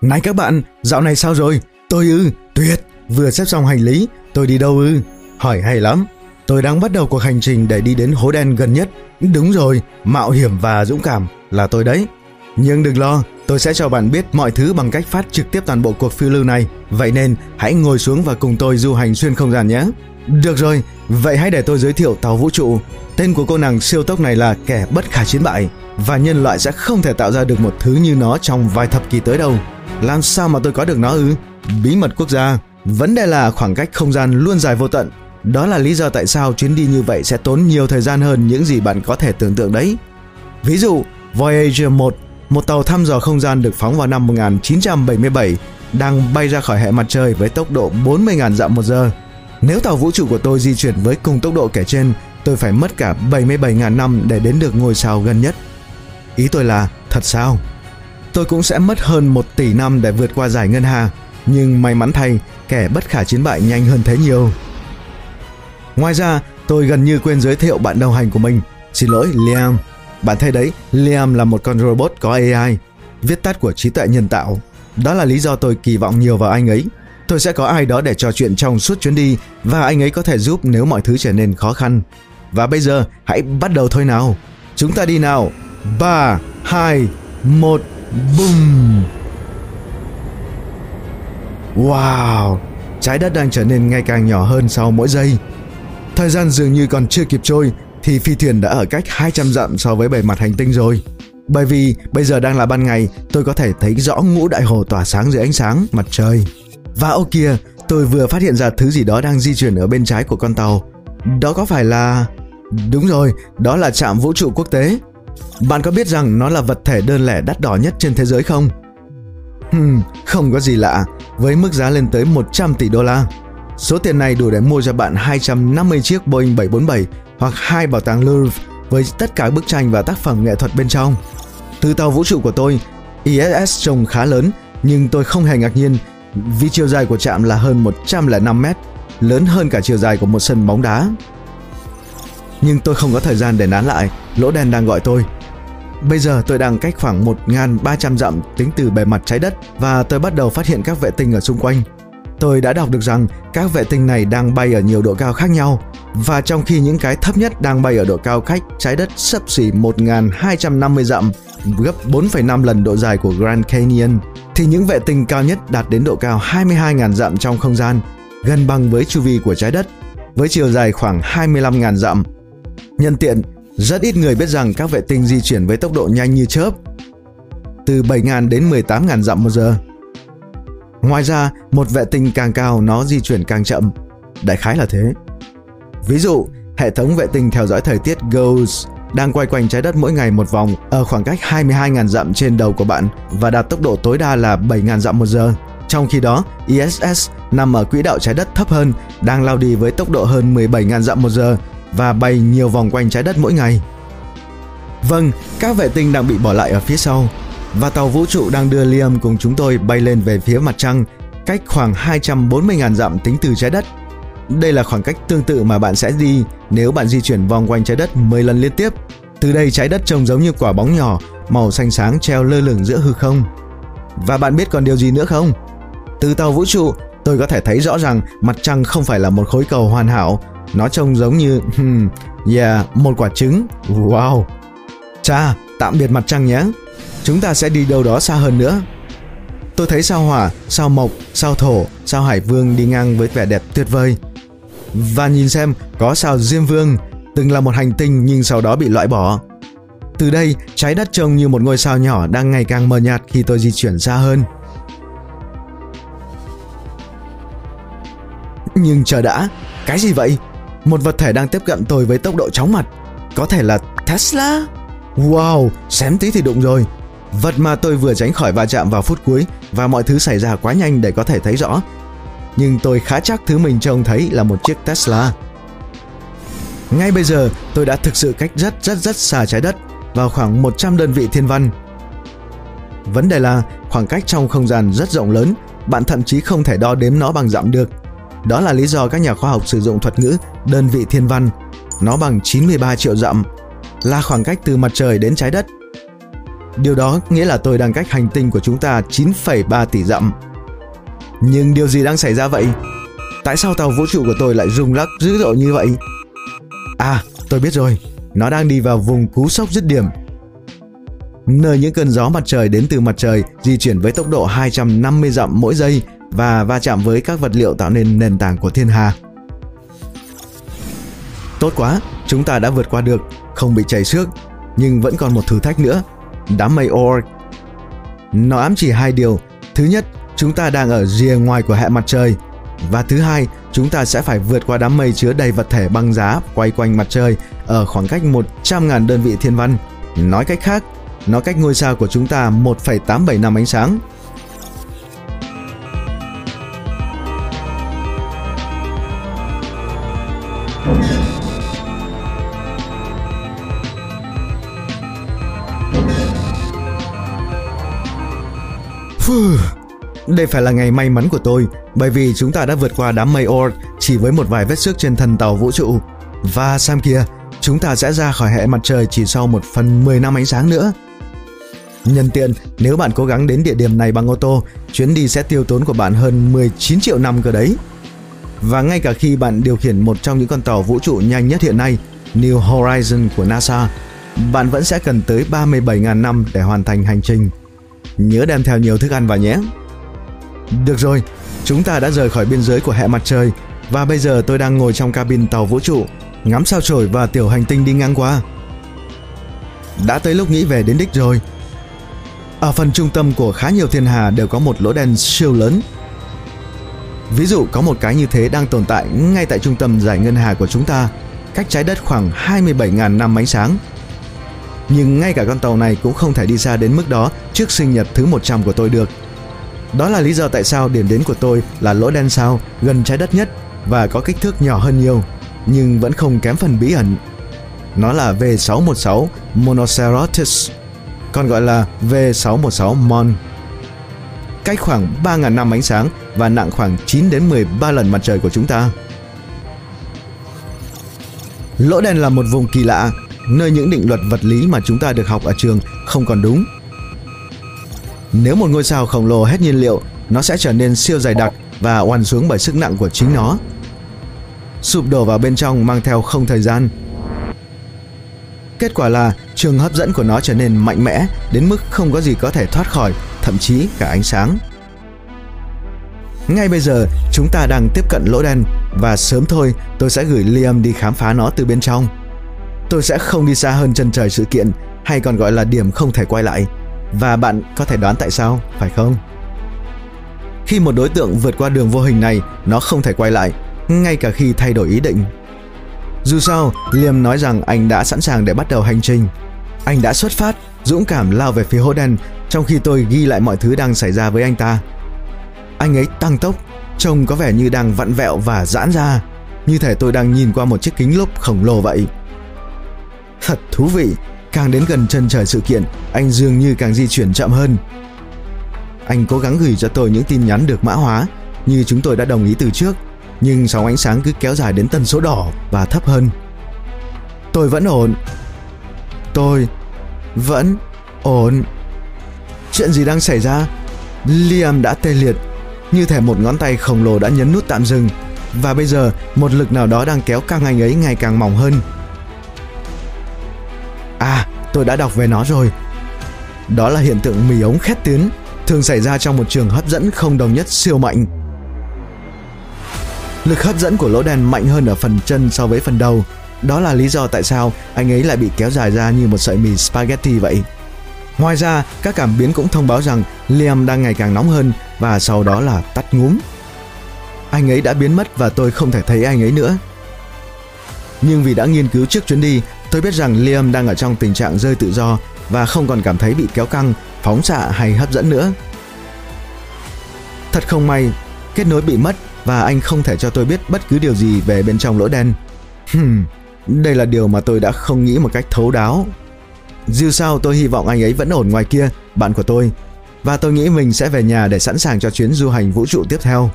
Này các bạn, dạo này sao rồi? Tôi ư, tuyệt, vừa xếp xong hành lý, tôi đi đâu ư? Hỏi hay lắm. Tôi đang bắt đầu cuộc hành trình để đi đến hố đen gần nhất. Đúng rồi, mạo hiểm và dũng cảm là tôi đấy. Nhưng đừng lo, tôi sẽ cho bạn biết mọi thứ bằng cách phát trực tiếp toàn bộ cuộc phiêu lưu này. Vậy nên hãy ngồi xuống và cùng tôi du hành xuyên không gian nhé. Được rồi, vậy hãy để tôi giới thiệu tàu vũ trụ. Tên của cô nàng siêu tốc này là kẻ bất khả chiến bại và nhân loại sẽ không thể tạo ra được một thứ như nó trong vài thập kỷ tới đâu. Làm sao mà tôi có được nó ư? Bí mật quốc gia. Vấn đề là khoảng cách không gian luôn dài vô tận. Đó là lý do tại sao chuyến đi như vậy sẽ tốn nhiều thời gian hơn những gì bạn có thể tưởng tượng đấy. Ví dụ, Voyager 1, một tàu thăm dò không gian được phóng vào năm 1977, đang bay ra khỏi hệ mặt trời với tốc độ 40.000 dặm một giờ. Nếu tàu vũ trụ của tôi di chuyển với cùng tốc độ kể trên, tôi phải mất cả 77.000 năm để đến được ngôi sao gần nhất. Ý tôi là, thật sao? Tôi cũng sẽ mất hơn 1 tỷ năm để vượt qua giải ngân hà, nhưng may mắn thay, kẻ bất khả chiến bại nhanh hơn thế nhiều. Ngoài ra, tôi gần như quên giới thiệu bạn đồng hành của mình. Xin lỗi, Liam. Bạn thấy đấy, Liam là một con robot có AI, viết tắt của trí tuệ nhân tạo. Đó là lý do tôi kỳ vọng nhiều vào anh ấy. Tôi sẽ có ai đó để trò chuyện trong suốt chuyến đi và anh ấy có thể giúp nếu mọi thứ trở nên khó khăn. Và bây giờ, hãy bắt đầu thôi nào. Chúng ta đi nào. 3, 2, 1, Bùm Wow! Trái đất đang trở nên ngày càng nhỏ hơn sau mỗi giây. Thời gian dường như còn chưa kịp trôi thì phi thuyền đã ở cách 200 dặm so với bề mặt hành tinh rồi. Bởi vì bây giờ đang là ban ngày, tôi có thể thấy rõ ngũ đại hồ tỏa sáng dưới ánh sáng mặt trời. Và ô kìa, tôi vừa phát hiện ra thứ gì đó đang di chuyển ở bên trái của con tàu. Đó có phải là... Đúng rồi, đó là trạm vũ trụ quốc tế. Bạn có biết rằng nó là vật thể đơn lẻ đắt đỏ nhất trên thế giới không? Hmm, không có gì lạ, với mức giá lên tới 100 tỷ đô la. Số tiền này đủ để mua cho bạn 250 chiếc Boeing 747 hoặc hai bảo tàng Louvre với tất cả bức tranh và tác phẩm nghệ thuật bên trong. Từ tàu vũ trụ của tôi, ISS trông khá lớn, nhưng tôi không hề ngạc nhiên vì chiều dài của trạm là hơn 105 mét, lớn hơn cả chiều dài của một sân bóng đá. Nhưng tôi không có thời gian để nán lại, lỗ đen đang gọi tôi. Bây giờ tôi đang cách khoảng 1.300 dặm tính từ bề mặt trái đất và tôi bắt đầu phát hiện các vệ tinh ở xung quanh. Tôi đã đọc được rằng các vệ tinh này đang bay ở nhiều độ cao khác nhau và trong khi những cái thấp nhất đang bay ở độ cao cách trái đất sấp xỉ 1.250 dặm gấp 4,5 lần độ dài của Grand Canyon thì những vệ tinh cao nhất đạt đến độ cao 22.000 dặm trong không gian, gần bằng với chu vi của trái đất, với chiều dài khoảng 25.000 dặm. Nhân tiện, rất ít người biết rằng các vệ tinh di chuyển với tốc độ nhanh như chớp, từ 7.000 đến 18.000 dặm một giờ. Ngoài ra, một vệ tinh càng cao nó di chuyển càng chậm, đại khái là thế. Ví dụ, hệ thống vệ tinh theo dõi thời tiết GOES đang quay quanh trái đất mỗi ngày một vòng ở khoảng cách 22.000 dặm trên đầu của bạn và đạt tốc độ tối đa là 7.000 dặm một giờ. Trong khi đó, ISS nằm ở quỹ đạo trái đất thấp hơn, đang lao đi với tốc độ hơn 17.000 dặm một giờ và bay nhiều vòng quanh trái đất mỗi ngày. Vâng, các vệ tinh đang bị bỏ lại ở phía sau và tàu vũ trụ đang đưa Liam cùng chúng tôi bay lên về phía mặt trăng cách khoảng 240.000 dặm tính từ trái đất. Đây là khoảng cách tương tự mà bạn sẽ đi nếu bạn di chuyển vòng quanh trái đất 10 lần liên tiếp. Từ đây trái đất trông giống như quả bóng nhỏ màu xanh sáng treo lơ lửng giữa hư không. Và bạn biết còn điều gì nữa không? Từ tàu vũ trụ, tôi có thể thấy rõ rằng mặt trăng không phải là một khối cầu hoàn hảo, nó trông giống như hmm, yeah, một quả trứng. Wow. Cha, tạm biệt mặt trăng nhé. Chúng ta sẽ đi đâu đó xa hơn nữa. Tôi thấy sao hỏa, sao mộc, sao thổ, sao hải vương đi ngang với vẻ đẹp tuyệt vời. Và nhìn xem có sao Diêm Vương, từng là một hành tinh nhưng sau đó bị loại bỏ. Từ đây, trái đất trông như một ngôi sao nhỏ đang ngày càng mờ nhạt khi tôi di chuyển xa hơn. Nhưng chờ đã, cái gì vậy? Một vật thể đang tiếp cận tôi với tốc độ chóng mặt. Có thể là Tesla? Wow, xém tí thì đụng rồi. Vật mà tôi vừa tránh khỏi va chạm vào phút cuối và mọi thứ xảy ra quá nhanh để có thể thấy rõ. Nhưng tôi khá chắc thứ mình trông thấy là một chiếc Tesla. Ngay bây giờ, tôi đã thực sự cách rất rất rất xa trái đất, vào khoảng 100 đơn vị thiên văn. Vấn đề là khoảng cách trong không gian rất rộng lớn, bạn thậm chí không thể đo đếm nó bằng dặm được. Đó là lý do các nhà khoa học sử dụng thuật ngữ đơn vị thiên văn. Nó bằng 93 triệu dặm, là khoảng cách từ mặt trời đến trái đất Điều đó nghĩa là tôi đang cách hành tinh của chúng ta 9,3 tỷ dặm. Nhưng điều gì đang xảy ra vậy? Tại sao tàu vũ trụ của tôi lại rung lắc dữ dội như vậy? À, tôi biết rồi. Nó đang đi vào vùng cú sốc dứt điểm. Nơi những cơn gió mặt trời đến từ mặt trời di chuyển với tốc độ 250 dặm mỗi giây và va chạm với các vật liệu tạo nên nền tảng của thiên hà. Tốt quá, chúng ta đã vượt qua được, không bị chảy xước, nhưng vẫn còn một thử thách nữa, đám mây Oort. Nó ám chỉ hai điều. Thứ nhất, chúng ta đang ở rìa ngoài của hệ mặt trời. Và thứ hai, chúng ta sẽ phải vượt qua đám mây chứa đầy vật thể băng giá quay quanh mặt trời ở khoảng cách 100.000 đơn vị thiên văn. Nói cách khác, nó cách ngôi sao của chúng ta 1,87 năm ánh sáng. Đây phải là ngày may mắn của tôi, bởi vì chúng ta đã vượt qua đám mây Oort chỉ với một vài vết xước trên thân tàu vũ trụ. Và Sam kia, chúng ta sẽ ra khỏi hệ mặt trời chỉ sau một phần 10 năm ánh sáng nữa. Nhân tiện, nếu bạn cố gắng đến địa điểm này bằng ô tô, chuyến đi sẽ tiêu tốn của bạn hơn 19 triệu năm cơ đấy. Và ngay cả khi bạn điều khiển một trong những con tàu vũ trụ nhanh nhất hiện nay, New Horizon của NASA, bạn vẫn sẽ cần tới 37.000 năm để hoàn thành hành trình. Nhớ đem theo nhiều thức ăn vào nhé. Được rồi, chúng ta đã rời khỏi biên giới của hệ mặt trời và bây giờ tôi đang ngồi trong cabin tàu vũ trụ, ngắm sao chổi và tiểu hành tinh đi ngang qua. Đã tới lúc nghĩ về đến đích rồi. Ở phần trung tâm của khá nhiều thiên hà đều có một lỗ đen siêu lớn. Ví dụ có một cái như thế đang tồn tại ngay tại trung tâm giải ngân hà của chúng ta, cách trái đất khoảng 27.000 năm ánh sáng. Nhưng ngay cả con tàu này cũng không thể đi xa đến mức đó trước sinh nhật thứ 100 của tôi được – đó là lý do tại sao điểm đến của tôi là lỗ đen sao gần trái đất nhất và có kích thước nhỏ hơn nhiều, nhưng vẫn không kém phần bí ẩn. Nó là V616 Monocerotis, còn gọi là V616 Mon. Cách khoảng 3.000 năm ánh sáng và nặng khoảng 9 đến 13 lần mặt trời của chúng ta. Lỗ đen là một vùng kỳ lạ, nơi những định luật vật lý mà chúng ta được học ở trường không còn đúng nếu một ngôi sao khổng lồ hết nhiên liệu, nó sẽ trở nên siêu dày đặc và oằn xuống bởi sức nặng của chính nó. Sụp đổ vào bên trong mang theo không thời gian. Kết quả là trường hấp dẫn của nó trở nên mạnh mẽ đến mức không có gì có thể thoát khỏi, thậm chí cả ánh sáng. Ngay bây giờ, chúng ta đang tiếp cận lỗ đen và sớm thôi tôi sẽ gửi Liam đi khám phá nó từ bên trong. Tôi sẽ không đi xa hơn chân trời sự kiện hay còn gọi là điểm không thể quay lại và bạn có thể đoán tại sao, phải không? Khi một đối tượng vượt qua đường vô hình này, nó không thể quay lại, ngay cả khi thay đổi ý định. Dù sao, Liam nói rằng anh đã sẵn sàng để bắt đầu hành trình. Anh đã xuất phát, dũng cảm lao về phía hố đen, trong khi tôi ghi lại mọi thứ đang xảy ra với anh ta. Anh ấy tăng tốc, trông có vẻ như đang vặn vẹo và giãn ra, như thể tôi đang nhìn qua một chiếc kính lúp khổng lồ vậy. Thật thú vị Càng đến gần chân trời sự kiện, anh dường như càng di chuyển chậm hơn. Anh cố gắng gửi cho tôi những tin nhắn được mã hóa, như chúng tôi đã đồng ý từ trước, nhưng sóng ánh sáng cứ kéo dài đến tần số đỏ và thấp hơn. Tôi vẫn ổn. Tôi vẫn ổn. Chuyện gì đang xảy ra? Liam đã tê liệt, như thể một ngón tay khổng lồ đã nhấn nút tạm dừng, và bây giờ một lực nào đó đang kéo căng anh ấy ngày càng mỏng hơn À, tôi đã đọc về nó rồi. Đó là hiện tượng mì ống khét tiếng, thường xảy ra trong một trường hấp dẫn không đồng nhất siêu mạnh. Lực hấp dẫn của lỗ đen mạnh hơn ở phần chân so với phần đầu. Đó là lý do tại sao anh ấy lại bị kéo dài ra như một sợi mì spaghetti vậy. Ngoài ra, các cảm biến cũng thông báo rằng Liam đang ngày càng nóng hơn và sau đó là tắt ngúm. Anh ấy đã biến mất và tôi không thể thấy anh ấy nữa. Nhưng vì đã nghiên cứu trước chuyến đi Tôi biết rằng Liam đang ở trong tình trạng rơi tự do và không còn cảm thấy bị kéo căng, phóng xạ hay hấp dẫn nữa. Thật không may, kết nối bị mất và anh không thể cho tôi biết bất cứ điều gì về bên trong lỗ đen. Hmm, đây là điều mà tôi đã không nghĩ một cách thấu đáo. Dù sao tôi hy vọng anh ấy vẫn ổn ngoài kia, bạn của tôi. Và tôi nghĩ mình sẽ về nhà để sẵn sàng cho chuyến du hành vũ trụ tiếp theo.